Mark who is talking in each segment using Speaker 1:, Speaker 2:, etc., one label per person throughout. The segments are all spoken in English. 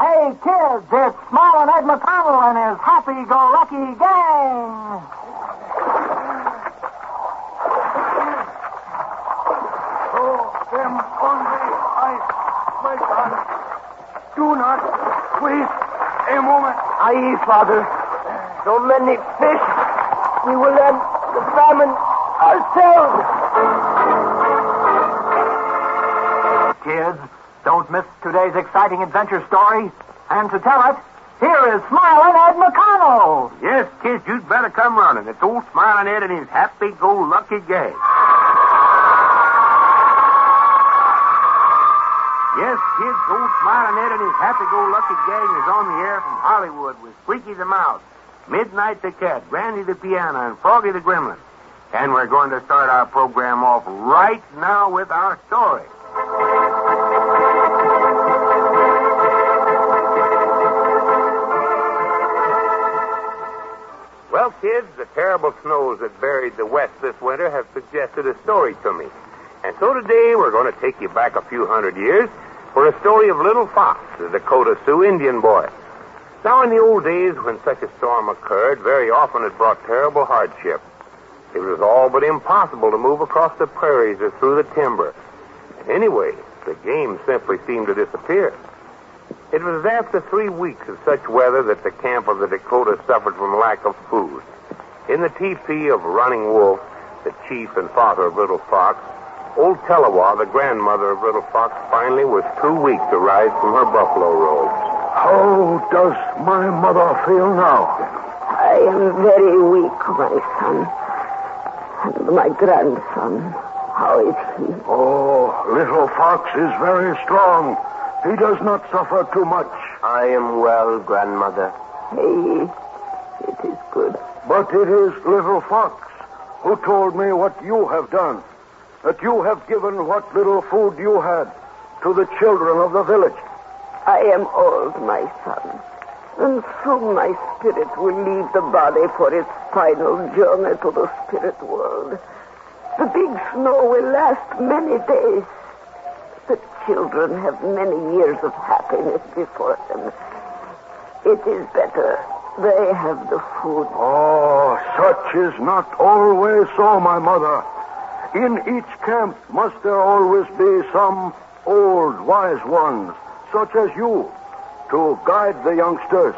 Speaker 1: Hey, kids, it's Smiling Ed McConnell and his happy-go-lucky gang.
Speaker 2: Oh, them hungry eyes. My God. Do not waste a moment.
Speaker 3: Aye, Father. So many fish. We will end the famine ourselves.
Speaker 1: Kids, don't miss today's exciting adventure story. And to tell it, here is Smiling Ed McConnell.
Speaker 4: Yes, kids, you'd better come running. It's old Smiling Ed and his happy-go-lucky gang. Yes, kids, old Smiling Ed and his happy-go-lucky gang is on the air from Hollywood with Squeaky the Mouse, Midnight the Cat, Grandie the Piano, and Froggy the Gremlin. And we're going to start our program off right now with our story. Kids, the terrible snows that buried the West this winter have suggested a story to me. And so today we're going to take you back a few hundred years for a story of Little Fox, the Dakota Sioux Indian boy. Now, in the old days when such a storm occurred, very often it brought terrible hardship. It was all but impossible to move across the prairies or through the timber. Anyway, the game simply seemed to disappear. It was after three weeks of such weather that the camp of the Dakota suffered from lack of food. In the teepee of Running Wolf, the chief and father of Little Fox, old Telewa, the grandmother of Little Fox, finally was too weak to rise from her buffalo robes.
Speaker 2: How does my mother feel now?
Speaker 3: I am very weak, my son. And my grandson, how is he?
Speaker 2: Oh, little Fox is very strong. He does not suffer too much.
Speaker 3: I am well, grandmother. Hey, it is good.
Speaker 2: But it is little Fox who told me what you have done. That you have given what little food you had to the children of the village.
Speaker 3: I am old, my son. And soon my spirit will leave the body for its final journey to the spirit world. The big snow will last many days. The children have many years of happiness before them. It is better they have the food.
Speaker 2: Oh, such is not always so, my mother. In each camp must there always be some old wise ones, such as you, to guide the youngsters.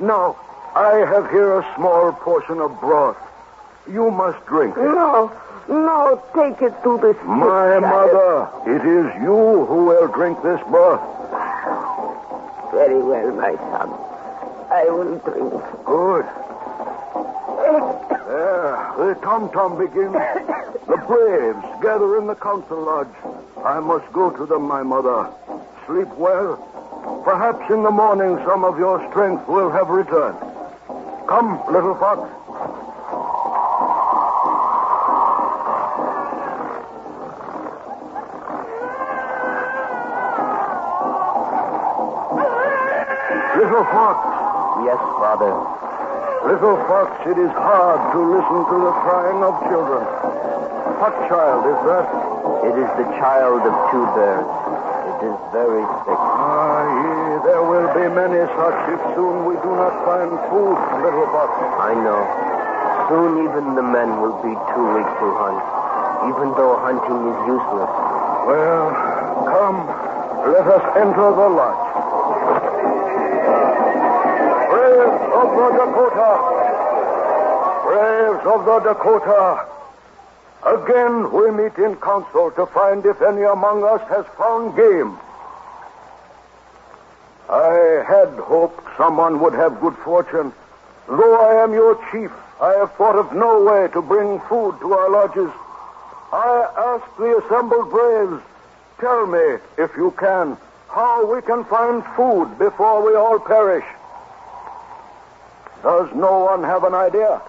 Speaker 2: Now, I have here a small portion of broth. You must drink it.
Speaker 3: No, no, take it to the
Speaker 2: My
Speaker 3: child.
Speaker 2: mother, it is you who will drink this broth.
Speaker 3: Very well, my son. I will drink.
Speaker 2: Good. There, the tom-tom begins. The braves gather in the council lodge. I must go to them, my mother. Sleep well. Perhaps in the morning some of your strength will have returned. Come, little fox.
Speaker 3: Father.
Speaker 2: Little fox, it is hard to listen to the crying of children. What child is that?
Speaker 3: It is the child of two bears. It is very sick.
Speaker 2: Ah, yea, there will be many such if soon we do not find food, little fox.
Speaker 3: I know. Soon even the men will be too weak to hunt, even though hunting is useless.
Speaker 2: Well, come, let us enter the lodge. Of the Dakota! Braves of the Dakota! Again we meet in council to find if any among us has found game. I had hoped someone would have good fortune. Though I am your chief, I have thought of no way to bring food to our lodges. I ask the assembled braves, tell me, if you can, how we can find food before we all perish. Does no one have an idea?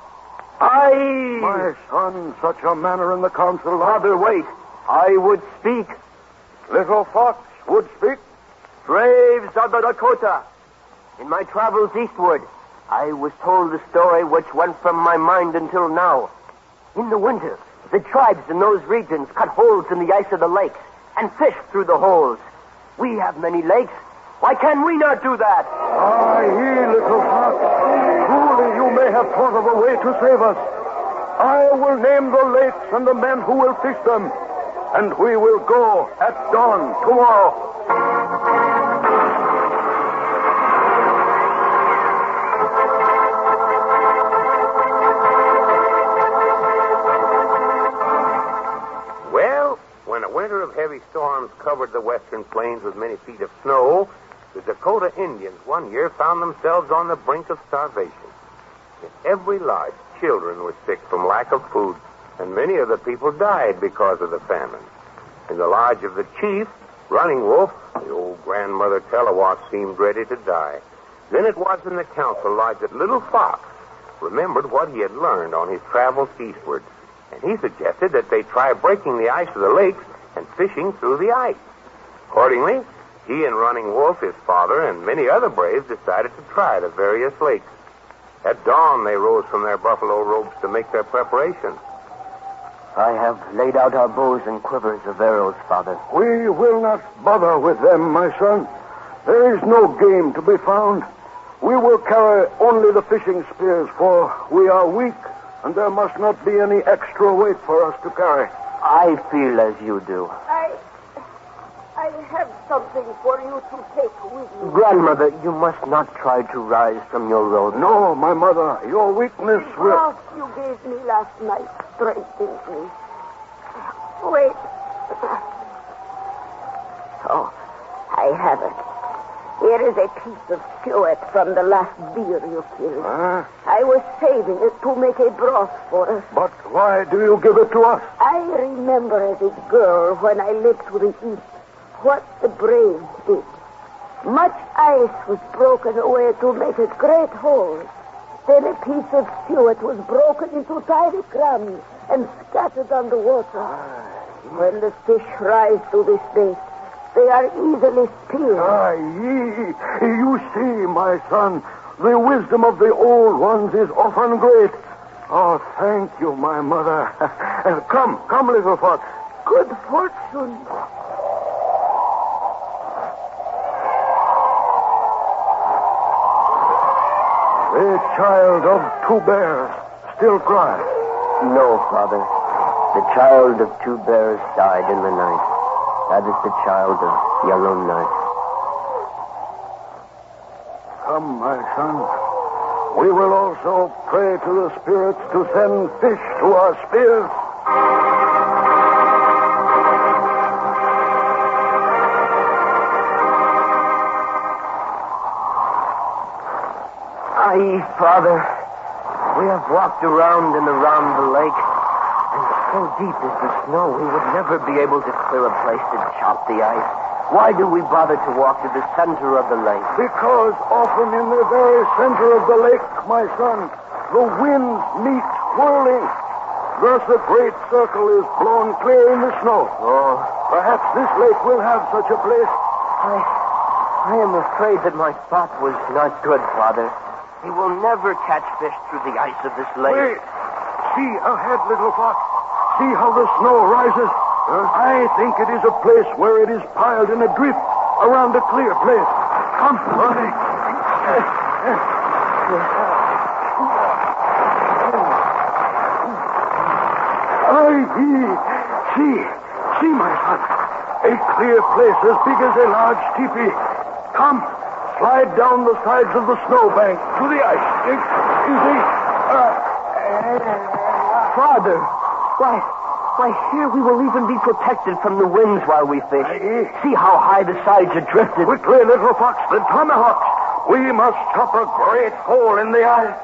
Speaker 1: I.
Speaker 2: My son, such a manner in the council.
Speaker 1: Father, wait. I would speak.
Speaker 2: Little Fox would speak.
Speaker 1: Braves of the Dakota. In my travels eastward, I was told a story which went from my mind until now. In the winter, the tribes in those regions cut holes in the ice of the lakes and fish through the holes. We have many lakes, Why can we not do that?
Speaker 2: Ah, ye little fox. Truly you may have thought of a way to save us. I will name the lakes and the men who will fish them, and we will go at dawn tomorrow.
Speaker 4: Well, when a winter of heavy storms covered the western plains with many feet of snow, the Dakota Indians one year found themselves on the brink of starvation. In every lodge, children were sick from lack of food, and many of the people died because of the famine. In the lodge of the chief, Running Wolf, the old grandmother Telewat seemed ready to die. Then it was in the council lodge that Little Fox remembered what he had learned on his travels eastward, and he suggested that they try breaking the ice of the lakes and fishing through the ice. Accordingly, he and Running Wolf, his father, and many other braves decided to try the various lakes. At dawn, they rose from their buffalo robes to make their preparations.
Speaker 1: I have laid out our bows and quivers of arrows, Father.
Speaker 2: We will not bother with them, my son. There is no game to be found. We will carry only the fishing spears, for we are weak, and there must not be any extra weight for us to carry.
Speaker 1: I feel as you do.
Speaker 3: I. I have something for you to take with you.
Speaker 1: Grandmother, you must not try to rise from your robe.
Speaker 2: No, my mother, your weakness
Speaker 3: The
Speaker 2: will.
Speaker 3: broth you gave me last night strengthens me. Wait. Oh, I have it. Here is a piece of suet from the last deer you killed.
Speaker 2: Huh?
Speaker 3: I was saving it to make a broth for us.
Speaker 2: But why do you give it to us?
Speaker 3: I remember as a girl when I lived to the east what the braves did. Much ice was broken away to make a great hole. Then a piece of suet was broken into tiny crumbs and scattered on the water. When the fish rise to this bait, they are easily speared.
Speaker 2: Ah, ye, you see, my son, the wisdom of the old ones is often great. Oh, thank you, my mother. come, come, little fox.
Speaker 3: Good fortune.
Speaker 2: The child of two bears still cries.
Speaker 1: No, Father. The child of two bears died in the night. That is the child of Yellow night.
Speaker 2: Come, my son. We will also pray to the spirits to send fish to our spears.
Speaker 1: Aye, Father. We have walked around and around the lake, and so deep is the snow we would never be able to clear a place to chop the ice. Why do we bother to walk to the center of the lake?
Speaker 2: Because often in the very center of the lake, my son, the winds meet whirling. Thus a great circle is blown clear in the snow.
Speaker 1: Oh,
Speaker 2: Perhaps this lake will have such a place.
Speaker 1: I, I am afraid that my thought was not good, Father. We will never catch fish through the ice of this lake.
Speaker 2: Wait. See ahead, little fox. See how the snow rises. I think it is a place where it is piled in a drift around a clear place. Come, Ronnie. Aye, see, see, my son. A clear place as big as a large teepee. Slide down the sides of the snowbank to the ice. Easy. Uh,
Speaker 1: Father, why, why here we will even be protected from the winds while we fish. See how high the sides are drifted.
Speaker 2: Quickly, little fox, the tomahawks. We must chop a great hole in the ice.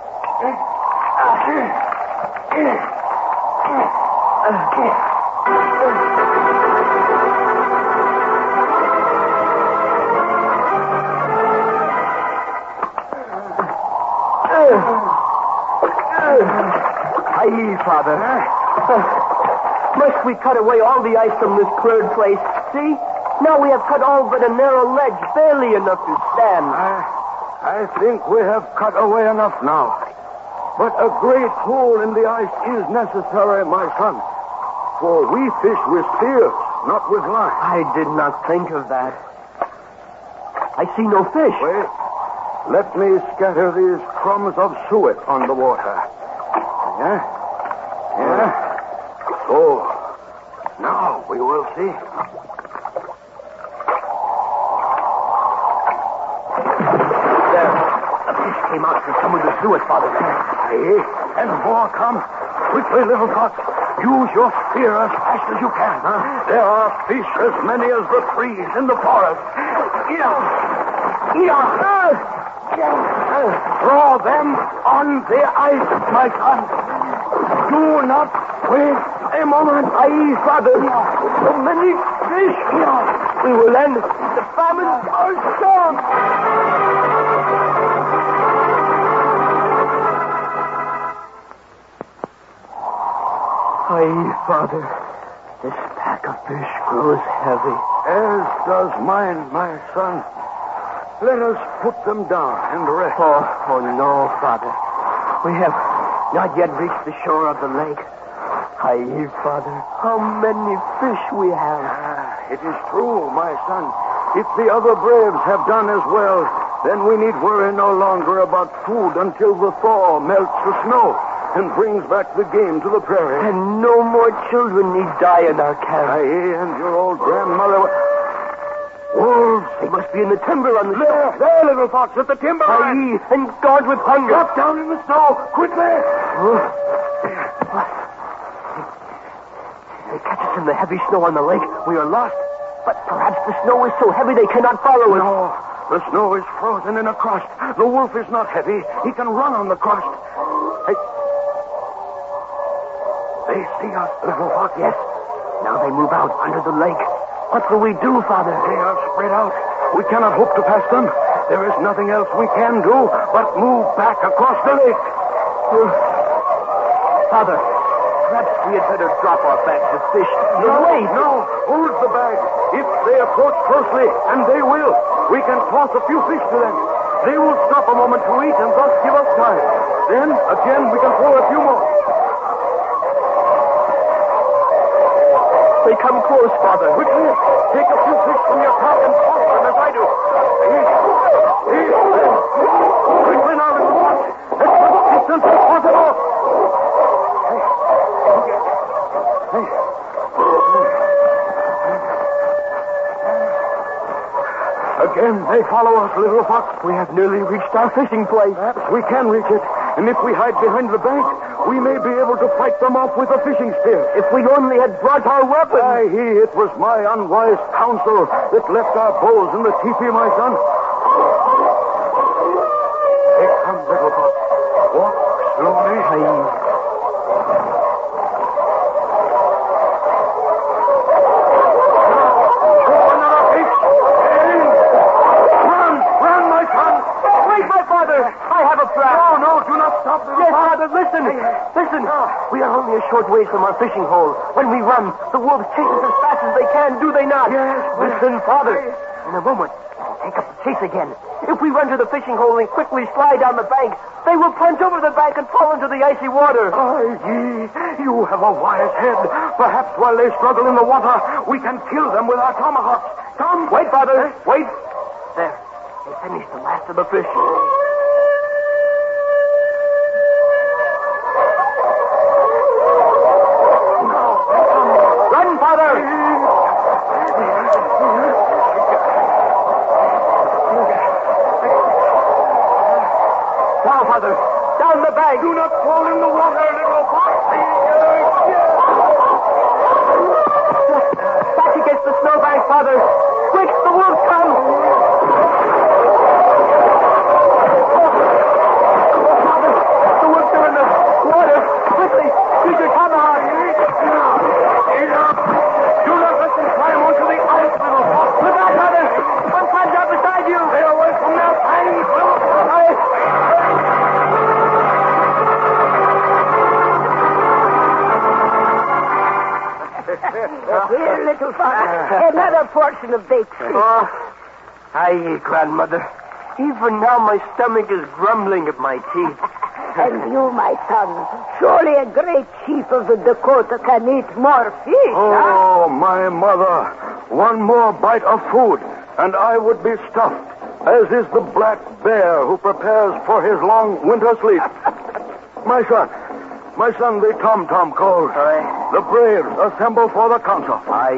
Speaker 1: Aye, Father. Must we cut away all the ice from this cleared place? See? Now we have cut all but a narrow ledge, barely enough to stand.
Speaker 2: I, I think we have cut away enough now. But a great hole in the ice is necessary, my son. For we fish with spears, not with line.
Speaker 1: I did not think of that. I see no fish.
Speaker 2: Wait. Let me scatter these crumbs of suet on the water. Yeah? Yeah? So, now we will see.
Speaker 1: There. A fish came out from some of the suet, Father.
Speaker 2: Aye, and more come. Quickly, little fox. Use your spear as fast as you can. There are fish as many as the trees in the forest. Yeah. Yeah. Oh, Throw them on the ice, my son. Do not wait a moment.
Speaker 1: Aye, Father. So many fish. here. We will end the famine storm. Aye, Father. This pack of fish grows heavy.
Speaker 2: As does mine, my son. Let us put them down and rest.
Speaker 1: Oh, oh no, Father. We have not yet reached the shore of the lake. Aye, Father. How many fish we have.
Speaker 2: Ah, it is true, my son. If the other braves have done as well, then we need worry no longer about food until the thaw melts the snow and brings back the game to the prairie.
Speaker 1: And no more children need die in our camp.
Speaker 2: Aye, and your old grandmother. Oh, Wolves!
Speaker 1: They must be in the timber on the
Speaker 2: There, there, little fox, at the timber line.
Speaker 1: Aye, and guard with hunger.
Speaker 2: Drop down in the snow, quickly! Oh.
Speaker 1: They catch us in the heavy snow on the lake. We are lost. But perhaps the snow is so heavy they cannot follow us.
Speaker 2: No, the snow is frozen in a crust. The wolf is not heavy. He can run on the crust. Hey. They see us, little fox.
Speaker 1: Yes. Now they move out under the lake. What will we do, Father?
Speaker 2: They are spread out. We cannot hope to pass them. There is nothing else we can do but move back across the lake.
Speaker 1: Uh, Father, perhaps we had better drop our bags of fish.
Speaker 2: No,
Speaker 1: wait.
Speaker 2: no. Hold the bag. If they approach closely, and they will, we can toss a few fish to them. They will stop a moment to eat and thus give us time. Then, again, we can throw a few more.
Speaker 1: Close, Father.
Speaker 2: Quickly, take a few fish from your pack and toss them as I do. Here. Here. Quickly now, little fox. As much distance as possible. Hey. Hey. Again, they follow us, little fox.
Speaker 1: We have nearly reached our fishing place.
Speaker 2: Perhaps we can reach it. And if we hide behind the bank, we may be able to fight them off with a fishing spear.
Speaker 1: If we only had brought our weapons.
Speaker 2: Aye, he, it was my unwise counsel that left our bows in the teepee, my son. Here come little fox. Walk slowly another fish. Hey. Run, run, my son.
Speaker 1: Wait, my father! I have a plan.
Speaker 2: No, no, do not stop, little
Speaker 1: Yes,
Speaker 2: fox.
Speaker 1: Father, listen. Listen. We are only a short ways from our fishing hole. When we run, the wolves chase us as fast as they can, do they not?
Speaker 2: Yes,
Speaker 1: Listen, Father. In a moment, take up the chase again. If we run to the fishing hole and quickly slide down the bank, they will plunge over the bank and fall into the icy water.
Speaker 2: Aye, ye, you have a wise head. Perhaps while they struggle in the water, we can kill them with our tomahawks. Come.
Speaker 1: Wait, Father. Wait. There. They finished the last of the fish.
Speaker 3: Here, little fox. Another portion of baked fish.
Speaker 1: Oh, aye, grandmother. Even now my stomach is grumbling at my teeth.
Speaker 3: And you, my son, surely a great chief of the Dakota can eat more fish, oh, huh?
Speaker 2: Oh, my mother. One more bite of food, and I would be stuffed.
Speaker 5: as is the black bear who prepares for his long winter sleep. My son, my son, the tom-tom calls.
Speaker 1: Aye.
Speaker 5: The braves assemble for the council.
Speaker 1: I,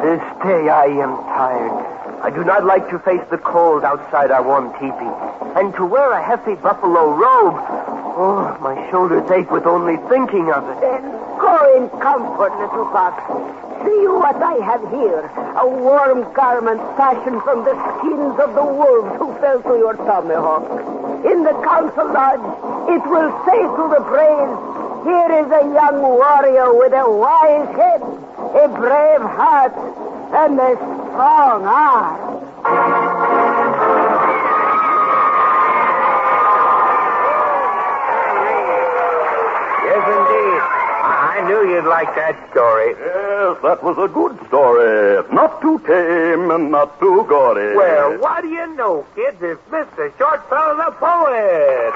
Speaker 1: this day I am tired. I do not like to face the cold outside our warm teepee. And to wear a heavy buffalo robe. Oh, my shoulders ache with only thinking of it.
Speaker 3: Then go in comfort, little fox. See what I have here. A warm garment fashioned from the skins of the wolves who fell to your tomahawk. In the council lodge, it will say to the braves, here is a young warrior with a wise head, a brave heart, and a strong arm.
Speaker 4: Knew like that story.
Speaker 5: Yes, that was a good story. Not too tame and not too gory.
Speaker 4: Well, what do you know, kids? It's Mr. Shortfellow the poet.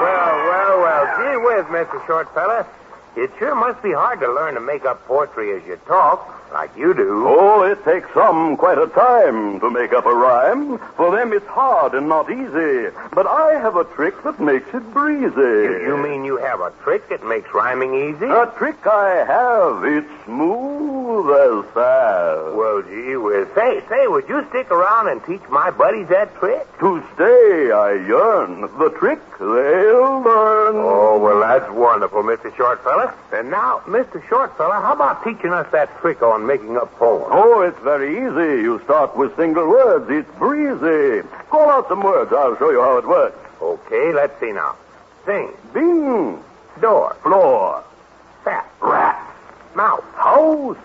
Speaker 4: Well, well, well. Gee whiz, Mr. Shortfellow. It sure must be hard to learn to make up poetry as you talk, like you do.
Speaker 5: Oh, it takes some quite a time to make up a rhyme. For them, it's hard and not easy. But I have a trick that makes it breezy.
Speaker 4: You, you mean you have a trick that makes rhyming easy?
Speaker 5: A trick I have. It's smooth
Speaker 4: Well, gee whiz. Say, say, would you stick around and teach my buddies that trick?
Speaker 5: To stay, I yearn. The trick they'll learn.
Speaker 4: Oh, well, that's wonderful, Mr. Shortfellow. And now, Mr. Shortfellow, how about teaching us that trick on making up poems?
Speaker 5: Oh, it's very easy. You start with single words. It's breezy. Call out some words. I'll show you how it works.
Speaker 4: Okay, let's see now. Sing,
Speaker 5: Bing,
Speaker 4: door,
Speaker 5: floor,
Speaker 4: fat,
Speaker 5: rat,
Speaker 4: mouth,
Speaker 5: house,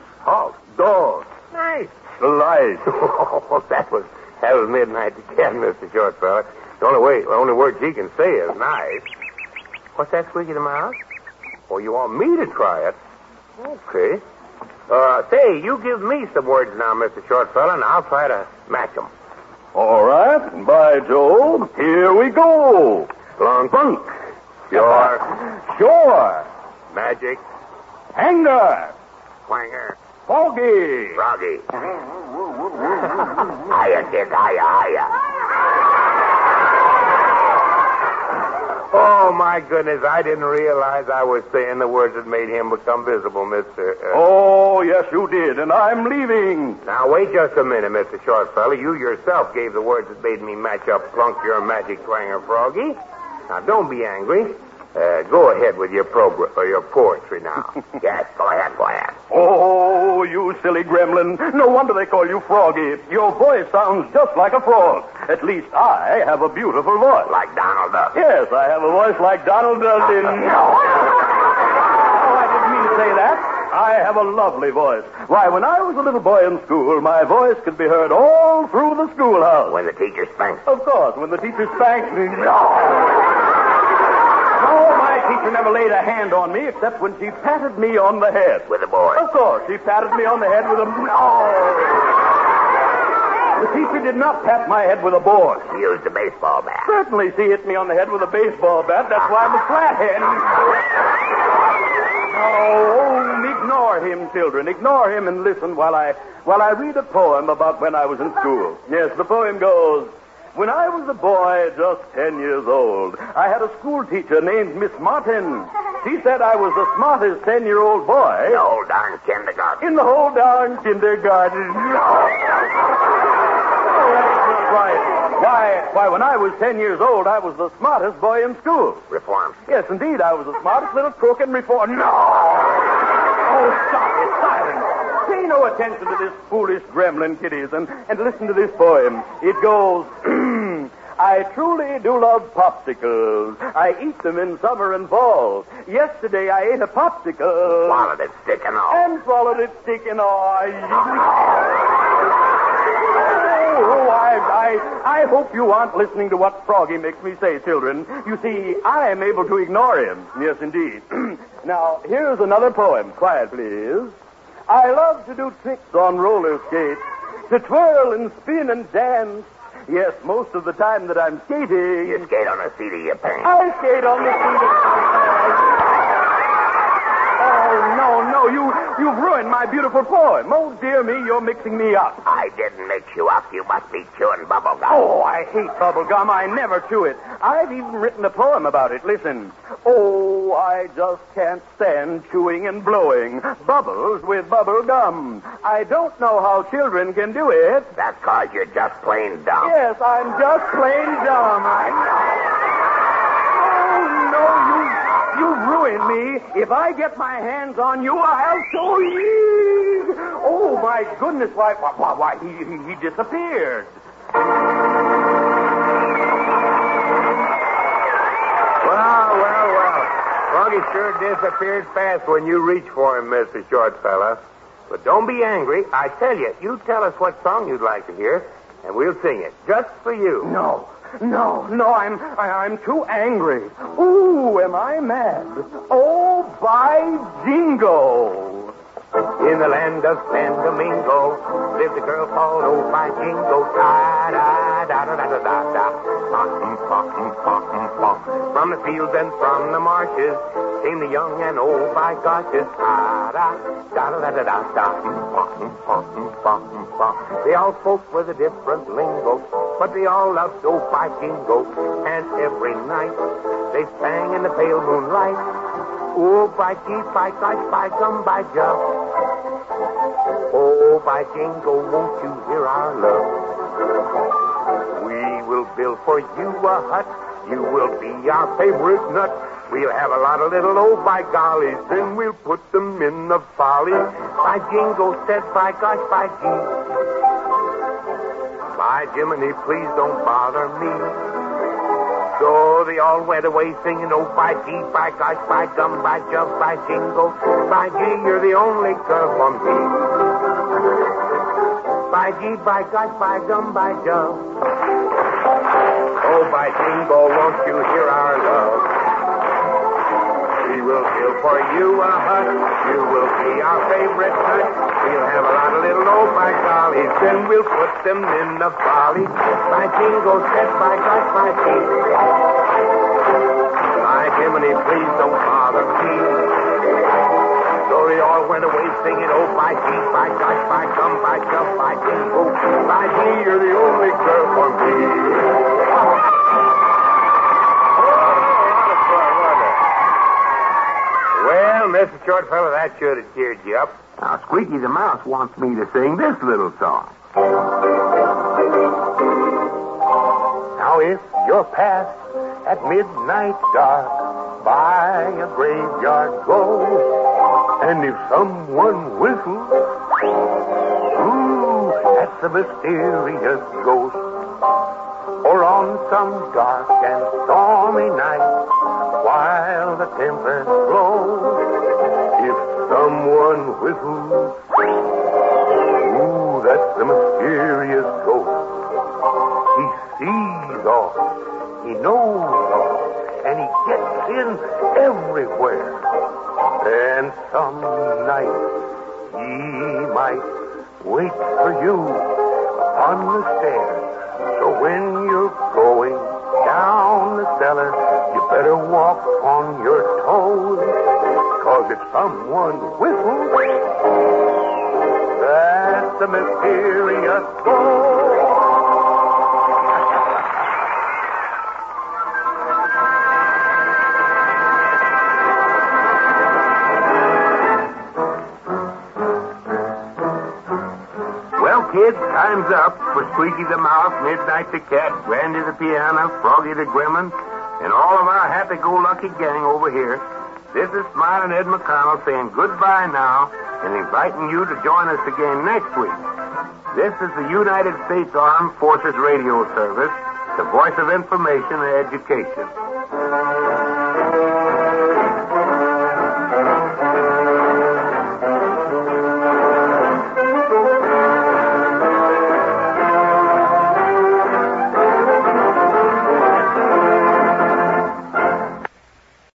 Speaker 4: Nice.
Speaker 5: slice.
Speaker 4: Oh, that was that was midnight again, Mr. Shortfellow. The only way, the only word he can say is nice. What's that squeaky in the mouse? Oh, you want me to try it? Okay. Uh, say, you give me some words now, Mr. Shortfellow, and I'll try to match 'em.
Speaker 5: All right, by Joe, here we go.
Speaker 4: Long
Speaker 5: Bunk,
Speaker 4: Sure.
Speaker 5: sure,
Speaker 4: Magic.
Speaker 5: hanger,
Speaker 4: Twanger.
Speaker 5: Foggy.
Speaker 4: Froggy. hiya, Dick, hiya, hiya. Oh, my goodness, I didn't realize I was saying the words that made him become visible, Mr. Uh...
Speaker 5: Oh, yes, you did, and I'm leaving.
Speaker 4: Now, wait just a minute, Mr. Shortfellow. You yourself gave the words that made me match up Plunk your magic twanger, Froggy. Now, don't be angry. Uh, go ahead with your progr- or your poetry now. yes, go ahead, go ahead.
Speaker 5: Oh, you silly gremlin. No wonder they call you Froggy. Your voice sounds just like a frog. At least I have a beautiful voice.
Speaker 4: Like Donald Duck.
Speaker 5: Yes, I have a voice like Donald Duck in... Oh, I didn't mean to say that. I have a lovely voice. Why, when I was a little boy in school, my voice could be heard all through the schoolhouse.
Speaker 4: When the teacher spanks.
Speaker 5: Of course, when the teacher spanked me. No, my teacher never laid a hand on me except when she patted me on the head.
Speaker 4: With a boy.
Speaker 5: Of course, she patted me on the head with a. Oh. The teacher did not pat my head with a board.
Speaker 4: He used a baseball bat.
Speaker 5: Certainly, she hit me on the head with a baseball bat. That's why I'm a flathead. Oh, ignore him, children. Ignore him and listen while I while I read a poem about when I was in school. Yes, the poem goes. When I was a boy, just ten years old, I had a school teacher named Miss Martin. She said I was the smartest ten-year-old boy In
Speaker 4: The whole darn kindergarten.
Speaker 5: in the whole darn kindergarten. Oh, that's right. Why, why, when I was ten years old, I was the smartest boy in school.
Speaker 4: Reform.
Speaker 5: Yes, indeed, I was the smartest little crook in reform. No! Oh, stop it, silence. No attention to this foolish gremlin, kiddies, and, and listen to this poem. It goes, I truly do love popsicles. I eat them in summer and fall. Yesterday I ate a popsicle.
Speaker 4: Swallowed it, sticking off.
Speaker 5: And swallowed it sticking Oh, I, I, I hope you aren't listening to what Froggy makes me say, children. You see, I am able to ignore him. Yes, indeed. now, here's another poem. Quiet, please. I love to do tricks on roller skates, to twirl and spin and dance. Yes, most of the time that I'm skating.
Speaker 4: You skate on the seat of your pants.
Speaker 5: I skate on the seat of... Oh, no,
Speaker 6: no, you, you've ruined my beautiful poem. Oh, dear me, you're mixing me up.
Speaker 1: I didn't mix you up. You must be chewing bubble gum.
Speaker 6: Oh, I hate bubble gum. I never chew it. I've even written a poem about it. Listen. Oh, I just can't stand chewing and blowing bubbles with bubble gum. I don't know how children can do it.
Speaker 1: That's because you're just plain dumb.
Speaker 6: Yes, I'm just plain dumb. I know. Ruined me. If I get my hands on you, I'll show you. Oh, my goodness. Why, why, why, he, he, he disappeared.
Speaker 4: Well, well, well. Froggy sure disappeared fast when you reached for him, Mr. Short Fella. But don't be angry. I tell you, you tell us what song you'd like to hear, and we'll sing it just for you.
Speaker 6: No, no, no, I'm I, I'm too angry. Ooh, am I mad? Oh, by jingo!
Speaker 4: In the land of San Domingo lived a girl called Oh by Jingo. Da da da da da da da da. Pa-um, pa-um, pa-um. From the fields and from the marshes came the young and old by goshes. Da da da da da da da. They all spoke with a different lingo, but they all loved Old by Jingo. And every night they sang in the pale moonlight. Oh, by gee, by gosh, by gum, by jum. Oh, by jingo, won't you hear our love? Build for you a hut. You will be our favorite nut. We'll have a lot of little oh by gollies, then we'll put them in the folly. By jingo said, by gosh, by gee. By Jiminy, please don't bother me. So they all went away singing, oh, by gee, by gosh, by gum, by jump, by jingo. By gee, you're the only girl for me. By gee, by gosh, by gum, by jump. Oh, by jingo, won't you hear our love? We will build for you a hut. You will be our favorite nut. We'll have a lot of little old by gollies, then we'll put them in the folly. By jingo said, by gosh, by gee. By Jiminy, please don't bother me. So they all went away singing, oh, by gee, by gosh, by gum, by jump, by jingo. By gee, you're the only girl for me. Well, Mr. Short Fellow, that should have cheered you up.
Speaker 7: Now, Squeaky the Mouse wants me to sing this little song.
Speaker 4: Now, if you're past at midnight dark, by a graveyard go, and if someone whistles, ooh, that's a mysterious ghost. Or on some dark and stormy night, while the tempest someone whistles, ooh, that's the mysterious ghost. He sees all, he knows all, and he gets in everywhere. And some night he might wait for you upon the stairs. Cause if someone whistles, that's the mysterious.
Speaker 7: Well, kids, time's up for Squeaky the Mouse, Midnight the Cat, Grandie the Piano, Froggy the Gremlin, and all of our happy-go-lucky gang over here. This is Smiling Ed McConnell saying goodbye now and inviting you to join us again next week. This is the United States Armed Forces Radio Service, the voice of information and education.